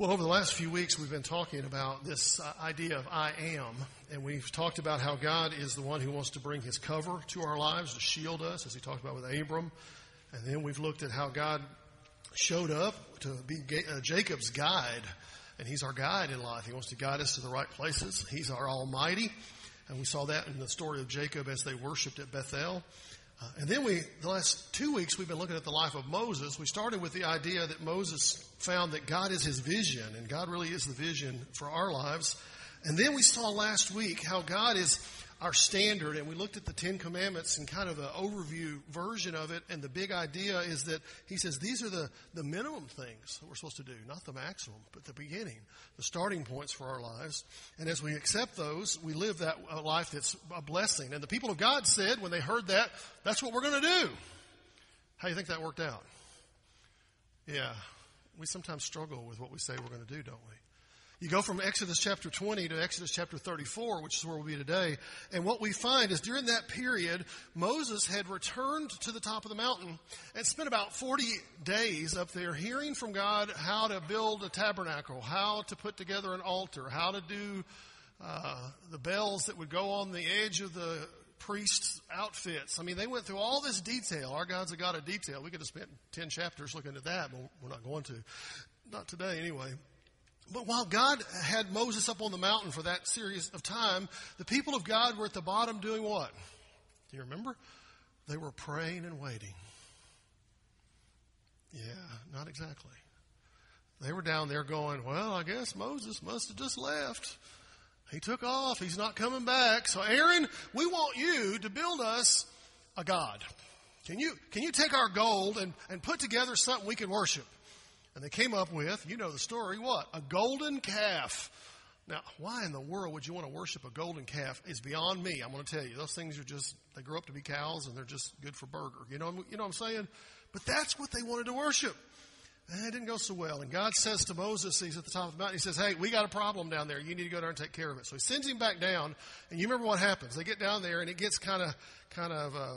Well, over the last few weeks, we've been talking about this uh, idea of I am, and we've talked about how God is the one who wants to bring his cover to our lives to shield us, as he talked about with Abram. And then we've looked at how God showed up to be uh, Jacob's guide, and he's our guide in life. He wants to guide us to the right places. He's our Almighty, and we saw that in the story of Jacob as they worshipped at Bethel. Uh, and then we, the last two weeks, we've been looking at the life of Moses. We started with the idea that Moses found that God is his vision, and God really is the vision for our lives. And then we saw last week how God is our standard, and we looked at the Ten Commandments and kind of an overview version of it. And the big idea is that He says these are the, the minimum things that we're supposed to do, not the maximum, but the beginning, the starting points for our lives. And as we accept those, we live that life that's a blessing. And the people of God said when they heard that, that's what we're going to do. How do you think that worked out? Yeah, we sometimes struggle with what we say we're going to do, don't we? You go from Exodus chapter 20 to Exodus chapter 34, which is where we'll be today. And what we find is during that period, Moses had returned to the top of the mountain and spent about 40 days up there hearing from God how to build a tabernacle, how to put together an altar, how to do uh, the bells that would go on the edge of the priest's outfits. I mean, they went through all this detail. Our God's a God of detail. We could have spent 10 chapters looking at that, but we're not going to. Not today, anyway. But while God had Moses up on the mountain for that series of time, the people of God were at the bottom doing what? Do you remember? They were praying and waiting. Yeah, not exactly. They were down there going, well, I guess Moses must have just left. He took off. He's not coming back. So Aaron, we want you to build us a God. Can you, can you take our gold and, and put together something we can worship? And they came up with, you know the story, what? A golden calf. Now, why in the world would you want to worship a golden calf? Is beyond me. I'm going to tell you. Those things are just, they grow up to be cows and they're just good for burger. You know, you know what I'm saying? But that's what they wanted to worship. And it didn't go so well. And God says to Moses, he's at the top of the mountain, he says, Hey, we got a problem down there. You need to go there and take care of it. So he sends him back down. And you remember what happens. They get down there and it gets kind of, kind of, uh,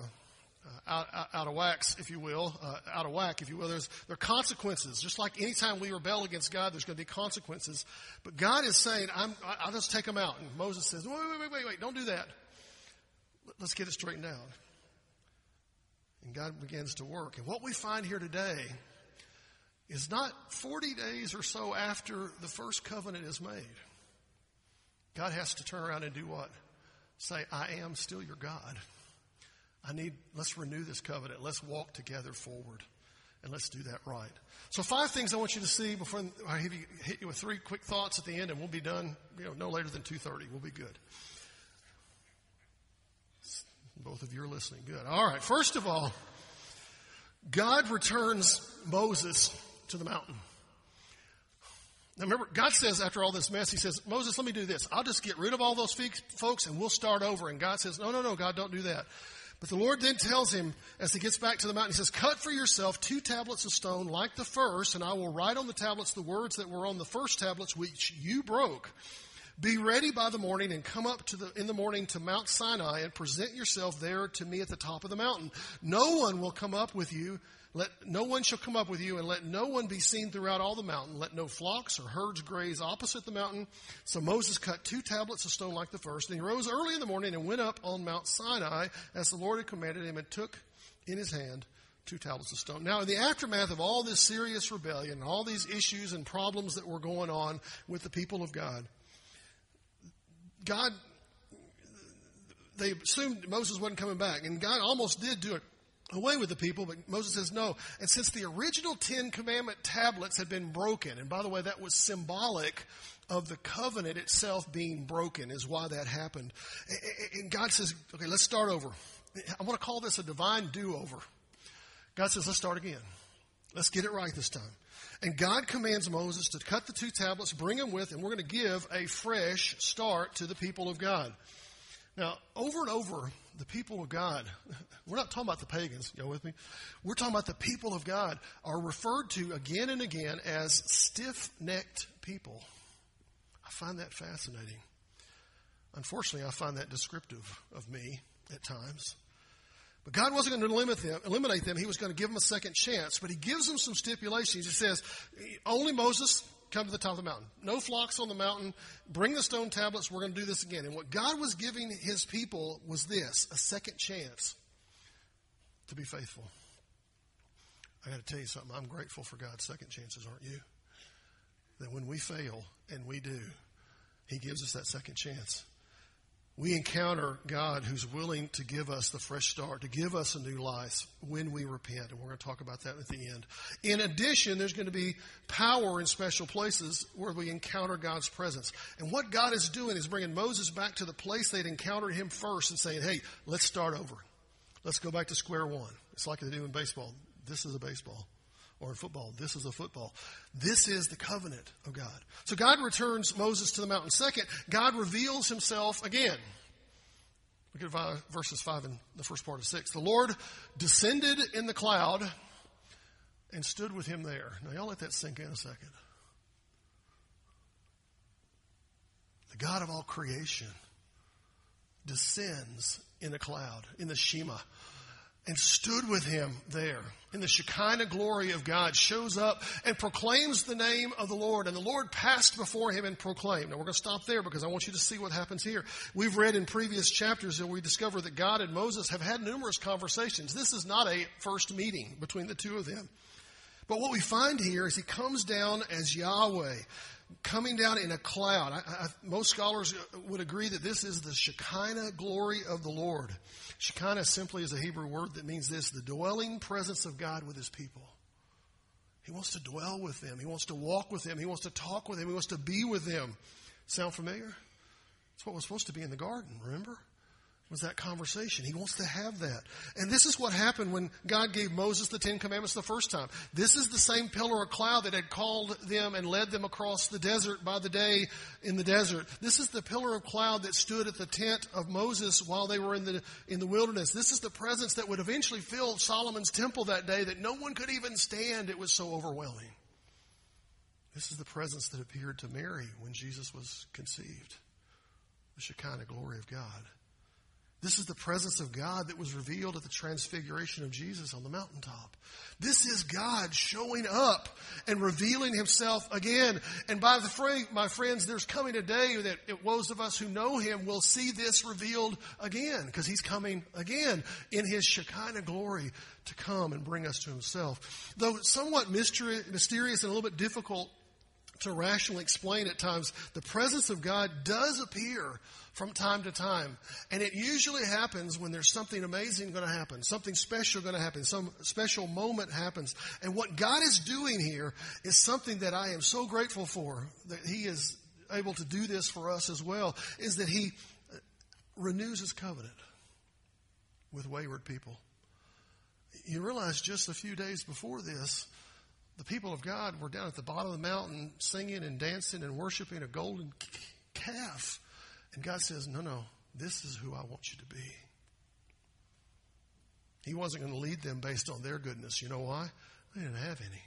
out, out, out, of wax, if you will, uh, out of whack, if you will. There's, there are consequences. Just like anytime we rebel against God, there's going to be consequences. But God is saying, I'm, I'll just take them out. And Moses says, wait, wait, wait, wait, wait, don't do that. Let's get it straightened out. And God begins to work. And what we find here today is not 40 days or so after the first covenant is made. God has to turn around and do what? Say, I am still your God. I need, let's renew this covenant. Let's walk together forward. And let's do that right. So five things I want you to see before I hit you, hit you with three quick thoughts at the end and we'll be done, you know, no later than 2.30. We'll be good. Both of you are listening. Good. All right. First of all, God returns Moses to the mountain. Now remember, God says after all this mess, He says, Moses, let me do this. I'll just get rid of all those folks and we'll start over. And God says, no, no, no, God, don't do that. But the Lord then tells him as he gets back to the mountain, he says, Cut for yourself two tablets of stone like the first, and I will write on the tablets the words that were on the first tablets which you broke. Be ready by the morning and come up the, in the morning to Mount Sinai and present yourself there to me at the top of the mountain. No one will come up with you let no one shall come up with you, and let no one be seen throughout all the mountain. Let no flocks or herds graze opposite the mountain. So Moses cut two tablets of stone like the first, and he rose early in the morning and went up on Mount Sinai as the Lord had commanded him, and took in his hand two tablets of stone. Now, in the aftermath of all this serious rebellion, and all these issues and problems that were going on with the people of God, God, they assumed Moses wasn't coming back, and God almost did do it away with the people, but Moses says no. And since the original Ten Commandment tablets had been broken, and by the way, that was symbolic of the covenant itself being broken, is why that happened. And God says, okay, let's start over. I want to call this a divine do over. God says, let's start again. Let's get it right this time. And God commands Moses to cut the two tablets, bring them with, and we're going to give a fresh start to the people of God. Now, over and over, the people of God, we're not talking about the pagans, y'all with me? We're talking about the people of God are referred to again and again as stiff necked people. I find that fascinating. Unfortunately, I find that descriptive of me at times. But God wasn't going to limit them, eliminate them. He was going to give them a second chance. But He gives them some stipulations. He says, only Moses come to the top of the mountain. No flocks on the mountain. Bring the stone tablets. We're going to do this again. And what God was giving his people was this a second chance to be faithful. I got to tell you something. I'm grateful for God's second chances, aren't you? That when we fail, and we do, He gives us that second chance we encounter God who's willing to give us the fresh start, to give us a new life when we repent. And we're going to talk about that at the end. In addition, there's going to be power in special places where we encounter God's presence. And what God is doing is bringing Moses back to the place they'd encountered him first and saying, hey, let's start over. Let's go back to square one. It's like they do in baseball. This is a baseball or in football. This is a football. This is the covenant of God. So God returns Moses to the mountain. Second, God reveals himself again. Look at verses 5 and the first part of 6. The Lord descended in the cloud and stood with him there. Now, y'all let that sink in a second. The God of all creation descends in a cloud, in the Shekinah and stood with him there. And the Shekinah glory of God shows up and proclaims the name of the Lord. And the Lord passed before him and proclaimed. Now we're going to stop there because I want you to see what happens here. We've read in previous chapters that we discover that God and Moses have had numerous conversations. This is not a first meeting between the two of them. But what we find here is he comes down as Yahweh coming down in a cloud. I, I, most scholars would agree that this is the Shekinah glory of the Lord. Shekinah simply is a Hebrew word that means this the dwelling presence of God with his people. He wants to dwell with them. He wants to walk with them. He wants to talk with them. He wants to be with them. Sound familiar? It's what was supposed to be in the garden, remember? Was that conversation. He wants to have that. And this is what happened when God gave Moses the Ten Commandments the first time. This is the same pillar of cloud that had called them and led them across the desert by the day in the desert. This is the pillar of cloud that stood at the tent of Moses while they were in the, in the wilderness. This is the presence that would eventually fill Solomon's temple that day that no one could even stand. It was so overwhelming. This is the presence that appeared to Mary when Jesus was conceived. The Shekinah glory of God. This is the presence of God that was revealed at the transfiguration of Jesus on the mountaintop. This is God showing up and revealing himself again. And by the way, my friends, there's coming a day that it, those of us who know him will see this revealed again because he's coming again in his Shekinah glory to come and bring us to himself. Though somewhat mysterious and a little bit difficult to rationally explain at times, the presence of God does appear from time to time. And it usually happens when there's something amazing going to happen, something special going to happen, some special moment happens. And what God is doing here is something that I am so grateful for that He is able to do this for us as well, is that He uh, renews His covenant with wayward people. You realize just a few days before this, the people of God were down at the bottom of the mountain singing and dancing and worshiping a golden calf. And God says, No, no, this is who I want you to be. He wasn't going to lead them based on their goodness. You know why? They didn't have any.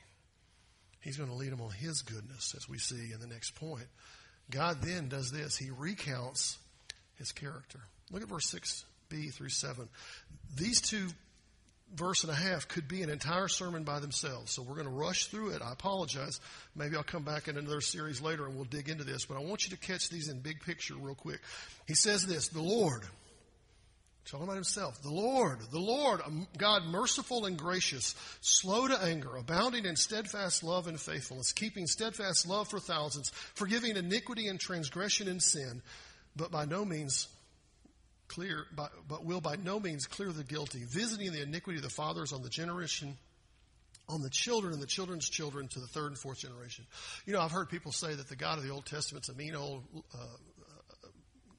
He's going to lead them on His goodness, as we see in the next point. God then does this He recounts His character. Look at verse 6b through 7. These two verse and a half could be an entire sermon by themselves. So we're going to rush through it. I apologize. Maybe I'll come back in another series later and we'll dig into this. But I want you to catch these in big picture real quick. He says this, the Lord, talking about himself, the Lord, the Lord, um, God merciful and gracious, slow to anger, abounding in steadfast love and faithfulness, keeping steadfast love for thousands, forgiving iniquity and transgression and sin, but by no means clear, but will by no means clear the guilty, visiting the iniquity of the fathers on the generation, on the children and the children's children to the third and fourth generation. You know, I've heard people say that the God of the Old Testament's a mean old uh,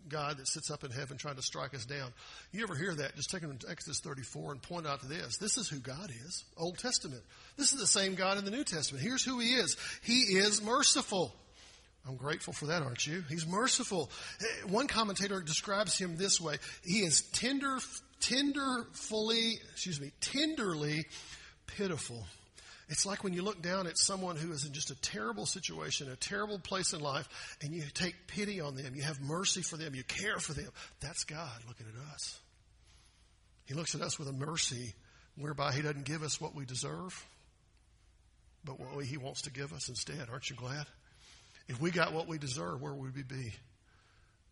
God that sits up in heaven trying to strike us down. You ever hear that? Just take them to Exodus 34 and point out to this. This is who God is. Old Testament. This is the same God in the New Testament. Here's who He is. He is merciful. I'm grateful for that, aren't you? He's merciful. Eh, one commentator describes him this way. He is tender, tenderfully, excuse me, tenderly pitiful. It's like when you look down at someone who is in just a terrible situation, a terrible place in life, and you take pity on them. You have mercy for them. You care for them. That's God looking at us. He looks at us with a mercy whereby He doesn't give us what we deserve, but what He wants to give us instead. Aren't you glad? If we got what we deserve, where would we be?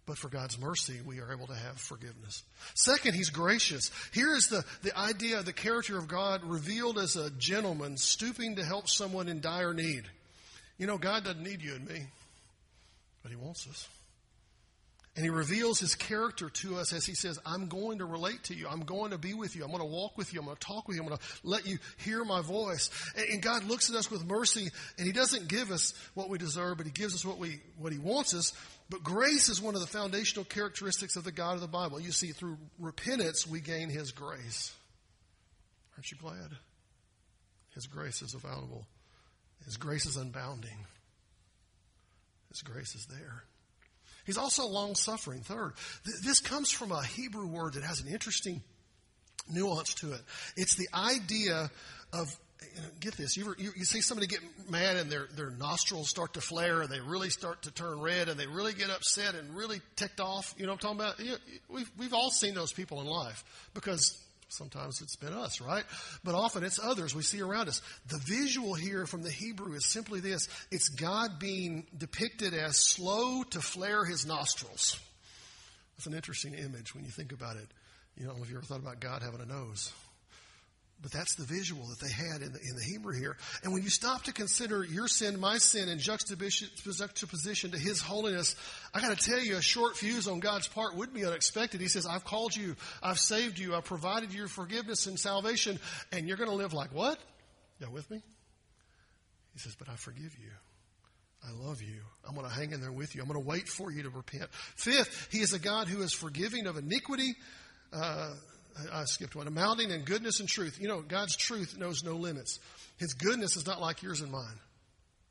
But for God's mercy, we are able to have forgiveness. Second, He's gracious. Here is the, the idea, of the character of God revealed as a gentleman stooping to help someone in dire need. You know, God doesn't need you and me, but He wants us. And he reveals his character to us as he says, I'm going to relate to you. I'm going to be with you. I'm going to walk with you. I'm going to talk with you. I'm going to let you hear my voice. And God looks at us with mercy and he doesn't give us what we deserve, but he gives us what we, what he wants us. But grace is one of the foundational characteristics of the God of the Bible. You see, through repentance, we gain his grace. Aren't you glad? His grace is available. His grace is unbounding. His grace is there. He's also long suffering. Third, th- this comes from a Hebrew word that has an interesting nuance to it. It's the idea of you know, get this. You, you, you, see somebody get mad and their, their nostrils start to flare and they really start to turn red and they really get upset and really ticked off. You know what I'm talking about? You we've, we've all seen those people in life because Sometimes it's been us, right? But often it's others we see around us. The visual here from the Hebrew is simply this it's God being depicted as slow to flare his nostrils. That's an interesting image when you think about it. You know, if you ever thought about God having a nose. But that's the visual that they had in the, in the Hebrew here. And when you stop to consider your sin, my sin, in juxtaposition to His holiness, I got to tell you, a short fuse on God's part would be unexpected. He says, I've called you, I've saved you, I've provided you forgiveness and salvation, and you're going to live like what? Y'all with me? He says, But I forgive you. I love you. I'm going to hang in there with you. I'm going to wait for you to repent. Fifth, He is a God who is forgiving of iniquity. Uh, I skipped one. Amounting in goodness and truth. You know, God's truth knows no limits. His goodness is not like yours and mine.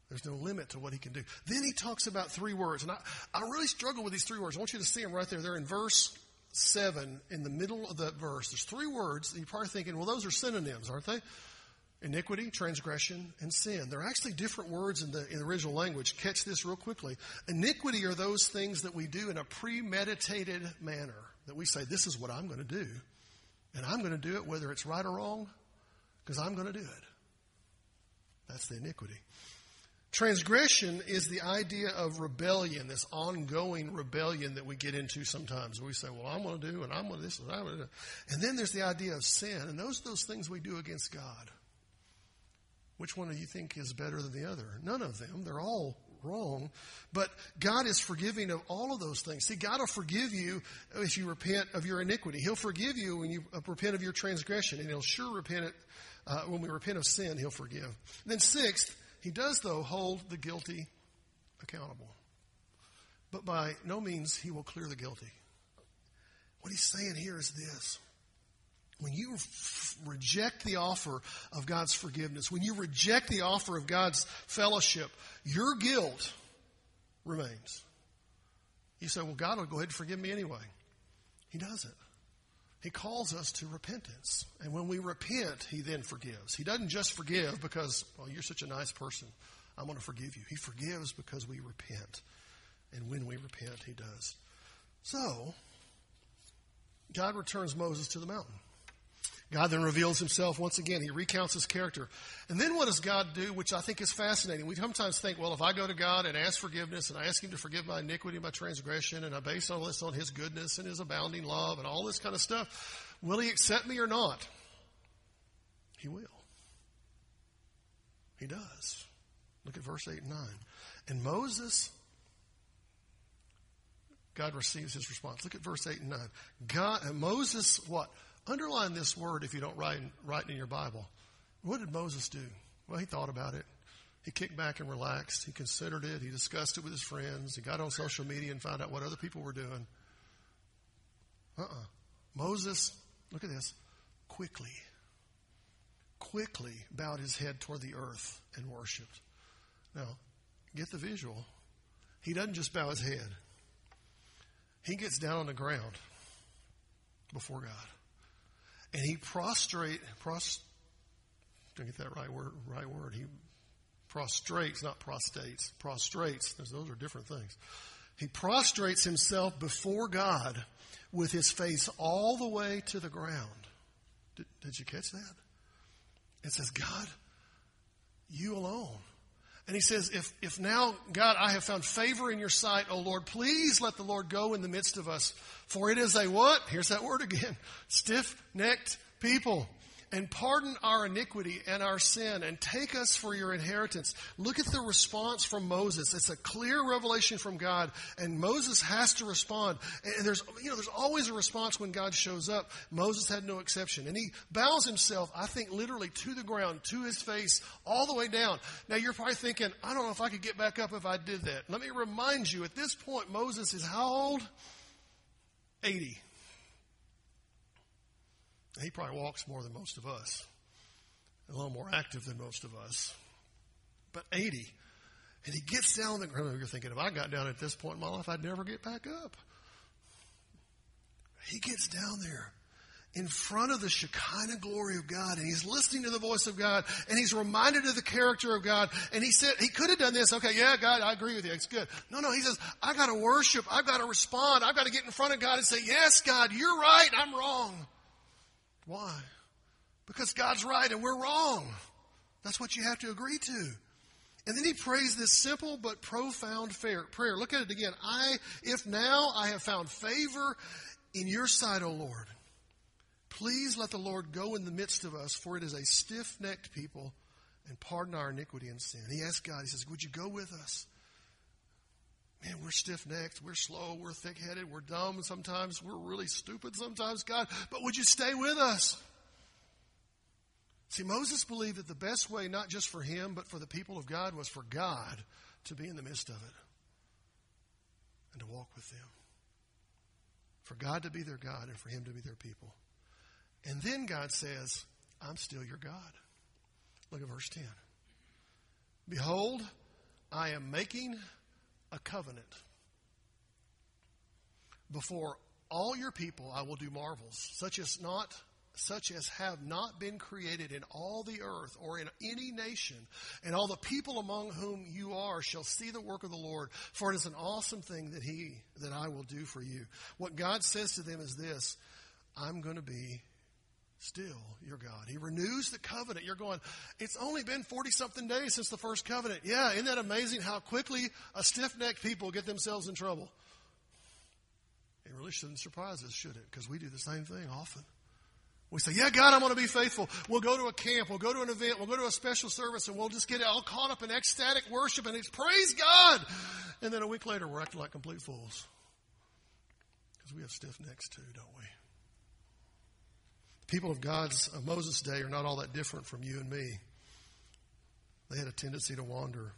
There's no limit to what he can do. Then he talks about three words. And I, I really struggle with these three words. I want you to see them right there. They're in verse 7, in the middle of that verse. There's three words. You're probably thinking, well, those are synonyms, aren't they? Iniquity, transgression, and sin. They're actually different words in the, in the original language. Catch this real quickly. Iniquity are those things that we do in a premeditated manner. That we say, this is what I'm going to do. And I'm going to do it whether it's right or wrong, because I'm going to do it. That's the iniquity. Transgression is the idea of rebellion, this ongoing rebellion that we get into sometimes. We say, well, I'm going to do, and I'm going to this, and I'm going to. And then there's the idea of sin, and those are those things we do against God. Which one do you think is better than the other? None of them. They're all wrong. But God is forgiving of all of those things. See, God will forgive you if you repent of your iniquity. He'll forgive you when you repent of your transgression, and He'll sure repent it uh, when we repent of sin. He'll forgive. And then sixth, He does though hold the guilty accountable, but by no means He will clear the guilty. What He's saying here is this. When you reject the offer of God's forgiveness, when you reject the offer of God's fellowship, your guilt remains. You say, well, God will go ahead and forgive me anyway. He doesn't. He calls us to repentance. And when we repent, He then forgives. He doesn't just forgive because, well, you're such a nice person. I'm going to forgive you. He forgives because we repent. And when we repent, He does. So, God returns Moses to the mountain. God then reveals himself once again. He recounts his character. And then what does God do, which I think is fascinating? We sometimes think, well, if I go to God and ask forgiveness and I ask him to forgive my iniquity my transgression and I base all this on his goodness and his abounding love and all this kind of stuff, will he accept me or not? He will. He does. Look at verse 8 and 9. And Moses, God receives his response. Look at verse 8 and 9. God, and Moses, what? Underline this word if you don't write, write it in your Bible. What did Moses do? Well, he thought about it. He kicked back and relaxed. He considered it. He discussed it with his friends. He got on social media and found out what other people were doing. Uh uh-uh. uh Moses, look at this, quickly, quickly bowed his head toward the earth and worshiped. Now, get the visual. He doesn't just bow his head, he gets down on the ground before God and he prostrate, pros, did I get that right word? Right word. He prostrates, not prostates. Prostrates. Those are different things. He prostrates himself before God with his face all the way to the ground. Did, did you catch that? It says, God, you alone. And he says, if, if now, God, I have found favor in your sight, O Lord, please let the Lord go in the midst of us. For it is a what? Here's that word again. Stiff necked people and pardon our iniquity and our sin and take us for your inheritance. Look at the response from Moses. It's a clear revelation from God and Moses has to respond. And there's, you know, there's always a response when God shows up. Moses had no exception. And he bows himself, I think literally to the ground, to his face, all the way down. Now you're probably thinking, I don't know if I could get back up if I did that. Let me remind you, at this point, Moses is how old? 80. He probably walks more than most of us, a little more active than most of us. But 80. And he gets down the ground. You're thinking, if I got down at this point in my life, I'd never get back up. He gets down there in front of the Shekinah glory of God and he's listening to the voice of God and he's reminded of the character of God. And he said, he could have done this. Okay, yeah, God, I agree with you. It's good. No, no, he says, I got to worship. I've got to respond. I've got to get in front of God and say, yes, God, you're right. I'm wrong. Why? Because God's right and we're wrong. That's what you have to agree to. And then he prays this simple but profound prayer. Look at it again. I, if now I have found favor in your sight, O Lord, please let the Lord go in the midst of us, for it is a stiff necked people, and pardon our iniquity and sin. He asks God, he says, Would you go with us? Man, we're stiff necked, we're slow, we're thick headed, we're dumb sometimes, we're really stupid sometimes, God, but would you stay with us? See, Moses believed that the best way, not just for him, but for the people of God, was for God to be in the midst of it and to walk with them. For God to be their God and for him to be their people. And then God says, I'm still your God. Look at verse 10. Behold, I am making a covenant. Before all your people I will do marvels, such as not such as have not been created in all the earth or in any nation, and all the people among whom you are shall see the work of the Lord, for it is an awesome thing that he that I will do for you. What God says to them is this I'm going to be still your God. He renews the covenant. You're going, it's only been 40 something days since the first covenant. Yeah, isn't that amazing how quickly a stiff necked people get themselves in trouble? It really shouldn't surprise us, should it? Because we do the same thing often. We say, Yeah, God, I want to be faithful. We'll go to a camp, we'll go to an event, we'll go to a special service, and we'll just get all caught up in ecstatic worship and it's praise God. And then a week later, we're acting like complete fools. Because we have stiff necks too, don't we? People of God's of Moses' day are not all that different from you and me. They had a tendency to wander.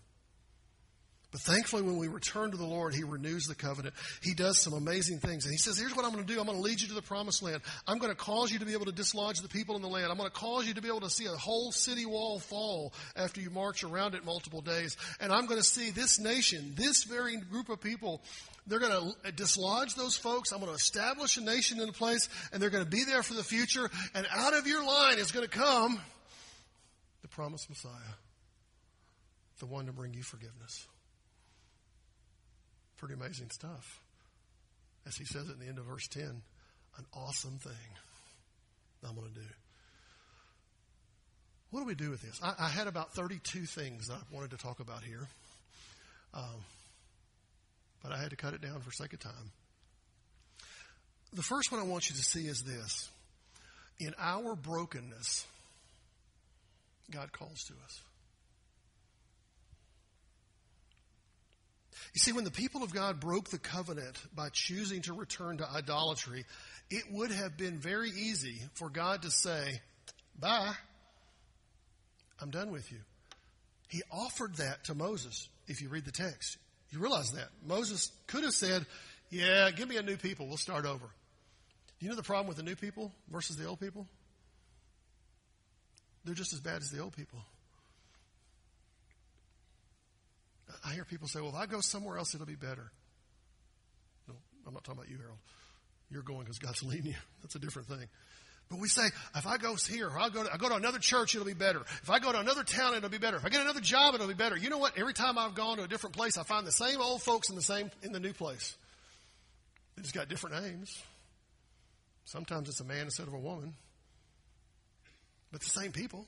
But thankfully, when we return to the Lord, He renews the covenant. He does some amazing things. And He says, Here's what I'm going to do. I'm going to lead you to the promised land. I'm going to cause you to be able to dislodge the people in the land. I'm going to cause you to be able to see a whole city wall fall after you march around it multiple days. And I'm going to see this nation, this very group of people, they're going to dislodge those folks. I'm going to establish a nation in place, and they're going to be there for the future. And out of your line is going to come the promised Messiah, the one to bring you forgiveness. Pretty amazing stuff. As he says at the end of verse 10, an awesome thing I'm going to do. What do we do with this? I, I, had about 32 things that I wanted to talk about here. Um, but I had to cut it down for sake of time. The first one I want you to see is this. In our brokenness, God calls to us. You see, when the people of God broke the covenant by choosing to return to idolatry, it would have been very easy for God to say, Bye, I'm done with you. He offered that to Moses, if you read the text. You realize that. Moses could have said, Yeah, give me a new people, we'll start over. You know the problem with the new people versus the old people? They're just as bad as the old people. I hear people say, well, if I go somewhere else, it'll be better. No, I'm not talking about you, Harold. You're going because God's leading you. That's a different thing. But we say, if I go here, or I go, to, I go to another church, it'll be better. If I go to another town, it'll be better. If I get another job, it'll be better. You know what? Every time I've gone to a different place, I find the same old folks in the same in the new place. They just got different names. Sometimes it's a man instead of a woman, but the same people.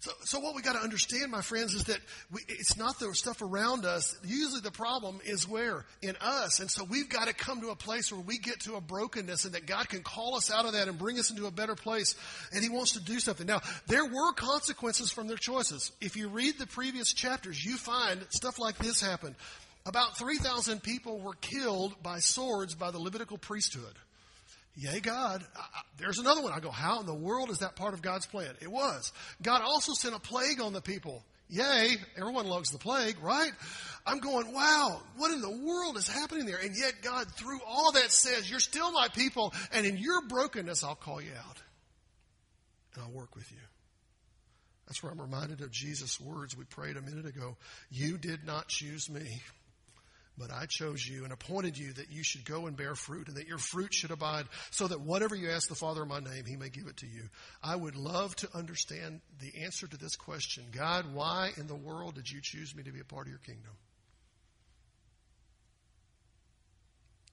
So, so what we got to understand, my friends, is that we, it's not the stuff around us. Usually the problem is where? In us. And so we've got to come to a place where we get to a brokenness and that God can call us out of that and bring us into a better place. And He wants to do something. Now, there were consequences from their choices. If you read the previous chapters, you find stuff like this happened. About 3,000 people were killed by swords by the Levitical priesthood. Yay, God. I, I, there's another one. I go, how in the world is that part of God's plan? It was. God also sent a plague on the people. Yay. Everyone loves the plague, right? I'm going, wow, what in the world is happening there? And yet God, through all that says, you're still my people, and in your brokenness, I'll call you out. And I'll work with you. That's where I'm reminded of Jesus' words we prayed a minute ago. You did not choose me but I chose you and appointed you that you should go and bear fruit and that your fruit should abide so that whatever you ask the Father in my name, he may give it to you. I would love to understand the answer to this question. God, why in the world did you choose me to be a part of your kingdom?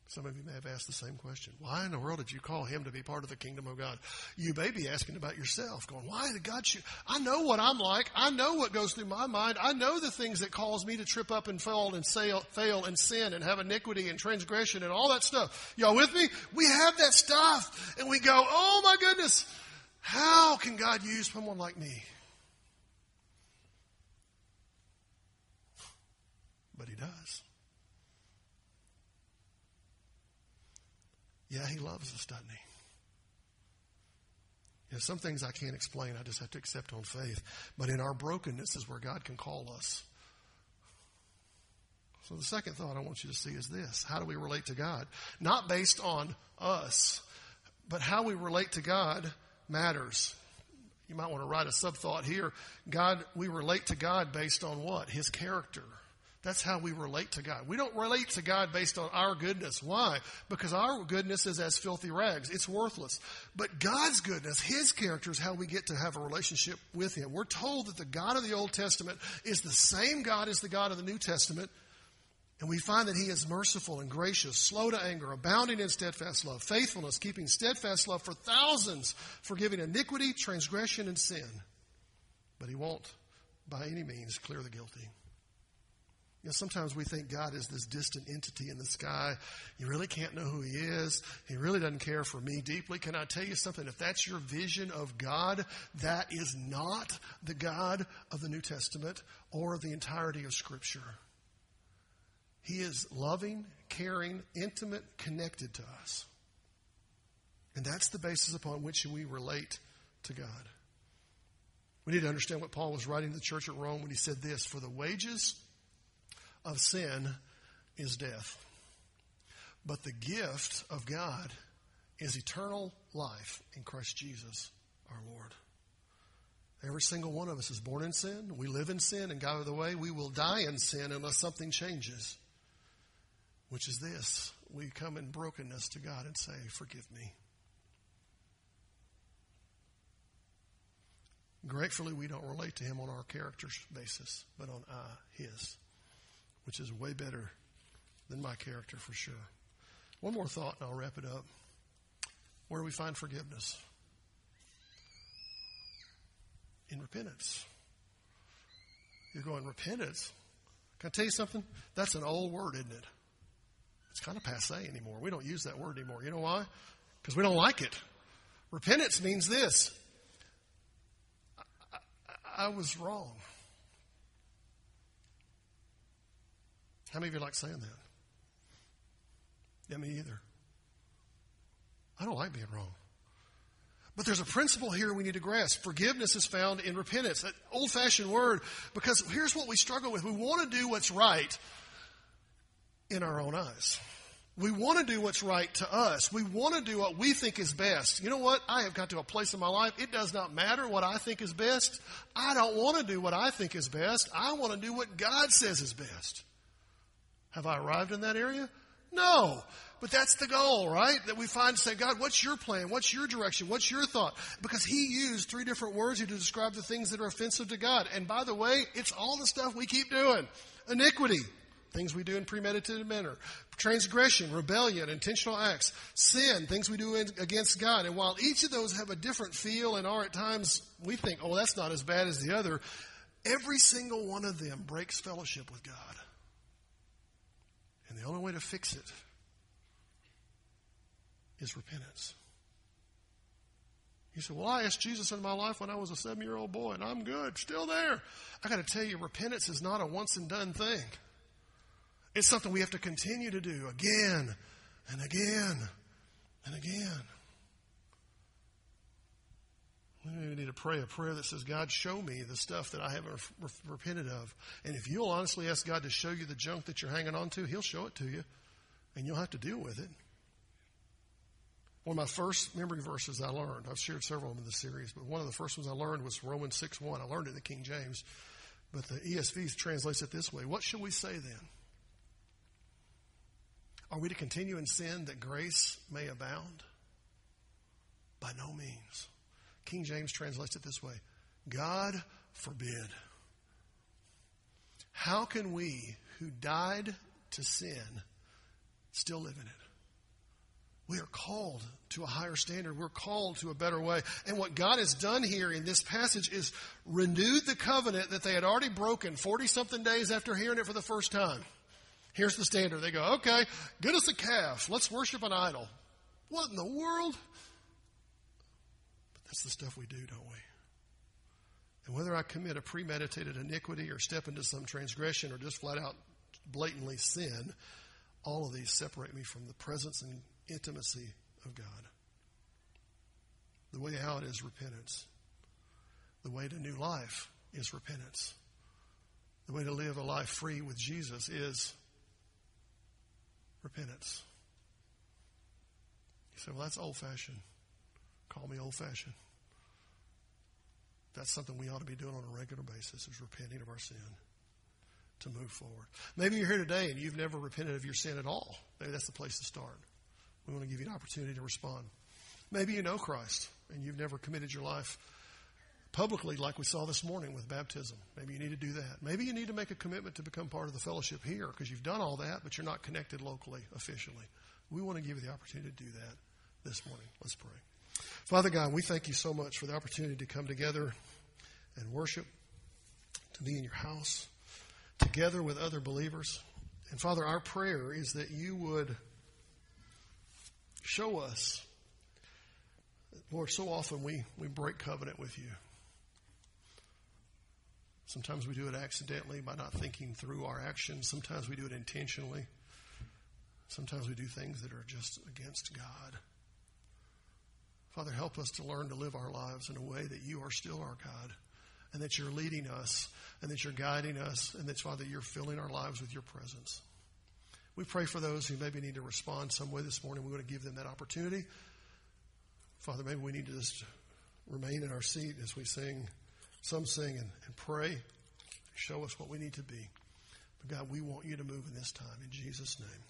Some of you may have asked the same question. Why in the world did you call him to be part of the kingdom of God? You may be asking about yourself, going, why did God choose? I know what I'm like. I know what goes through my mind. I know the things that cause me to trip up and fall and fail, fail and sin and have iniquity and transgression and all that stuff. Y'all with me? We have that stuff and we go, oh my goodness, how can God use someone like me? But he does. Yeah, he loves us, doesn't he? You know, some things I can't explain. I just have to accept on faith. But in our brokenness is where God can call us. So the second thought I want you to see is this. How do we relate to God? Not based on us, but how we relate to God matters. You might want to write a sub thought here. God, we relate to God based on what? His character. That's how we relate to God. We don't relate to God based on our goodness. Why? Because our goodness is as filthy rags. It's worthless. But God's goodness, His character is how we get to have a relationship with Him. We're told that the God of the Old Testament is the same God as the God of the New Testament. And we find that He is merciful and gracious, slow to anger, abounding in steadfast love, faithfulness, keeping steadfast love for thousands, forgiving iniquity, transgression, and sin. But He won't, by any means, clear the guilty. You know, sometimes we think God is this distant entity in the sky. You really can't know who He is. He really doesn't care for me deeply. Can I tell you something? If that's your vision of God, that is not the God of the New Testament or the entirety of Scripture. He is loving, caring, intimate, connected to us. And that's the basis upon which we relate to God. We need to understand what Paul was writing to the church at Rome when he said this For the wages of sin is death. But the gift of God is eternal life in Christ Jesus our Lord. Every single one of us is born in sin. We live in sin, and God, by the way, we will die in sin unless something changes. Which is this we come in brokenness to God and say, Forgive me. Gratefully, we don't relate to Him on our character basis, but on uh, His which is way better than my character for sure. One more thought and I'll wrap it up. Where do we find forgiveness? In repentance. You're going, repentance? Can I tell you something? That's an old word, isn't it? It's kind of passe anymore. We don't use that word anymore. You know why? Because we don't like it. Repentance means this I, I, I was wrong. How many of you like saying that? Yeah, me either. I don't like being wrong. But there's a principle here we need to grasp. Forgiveness is found in repentance. That old fashioned word, because here's what we struggle with. We want to do what's right in our own eyes. We want to do what's right to us. We want to do what we think is best. You know what? I have got to a place in my life. It does not matter what I think is best. I don't want to do what I think is best. I want to do what God says is best. Have I arrived in that area? No. But that's the goal, right? That we find say, God, what's your plan? What's your direction? What's your thought? Because he used three different words here to describe the things that are offensive to God. And by the way, it's all the stuff we keep doing. Iniquity. things we do in premeditated manner, transgression, rebellion, intentional acts, sin, things we do in, against God. And while each of those have a different feel and are at times we think, oh, that's not as bad as the other, every single one of them breaks fellowship with God. And the only way to fix it is repentance. You say, Well, I asked Jesus in my life when I was a seven year old boy, and I'm good, still there. I got to tell you, repentance is not a once and done thing. It's something we have to continue to do again and again and again. We need to pray a prayer that says, God, show me the stuff that I haven't re- repented of. And if you'll honestly ask God to show you the junk that you're hanging on to, He'll show it to you, and you'll have to deal with it. One of my first memory verses I learned, I've shared several of them in the series, but one of the first ones I learned was Romans 6 1. I learned it in the King James, but the ESV translates it this way What shall we say then? Are we to continue in sin that grace may abound? By no means. King James translates it this way God forbid. How can we who died to sin still live in it? We are called to a higher standard. We're called to a better way. And what God has done here in this passage is renewed the covenant that they had already broken 40 something days after hearing it for the first time. Here's the standard. They go, okay, get us a calf. Let's worship an idol. What in the world? That's the stuff we do, don't we? And whether I commit a premeditated iniquity or step into some transgression or just flat out blatantly sin, all of these separate me from the presence and intimacy of God. The way out is repentance. The way to new life is repentance. The way to live a life free with Jesus is repentance. You say, well, that's old fashioned. Call me old fashioned. That's something we ought to be doing on a regular basis is repenting of our sin to move forward. Maybe you're here today and you've never repented of your sin at all. Maybe that's the place to start. We want to give you an opportunity to respond. Maybe you know Christ and you've never committed your life publicly like we saw this morning with baptism. Maybe you need to do that. Maybe you need to make a commitment to become part of the fellowship here because you've done all that, but you're not connected locally, officially. We want to give you the opportunity to do that this morning. Let's pray. Father God, we thank you so much for the opportunity to come together and worship, to be in your house, together with other believers. And Father, our prayer is that you would Show us. Lord, so often we, we break covenant with you. Sometimes we do it accidentally by not thinking through our actions. Sometimes we do it intentionally. Sometimes we do things that are just against God. Father, help us to learn to live our lives in a way that you are still our God and that you're leading us and that you're guiding us and that, Father, you're filling our lives with your presence. We pray for those who maybe need to respond some way this morning. We want to give them that opportunity. Father, maybe we need to just remain in our seat as we sing, some sing and, and pray. Show us what we need to be. But God, we want you to move in this time. In Jesus' name.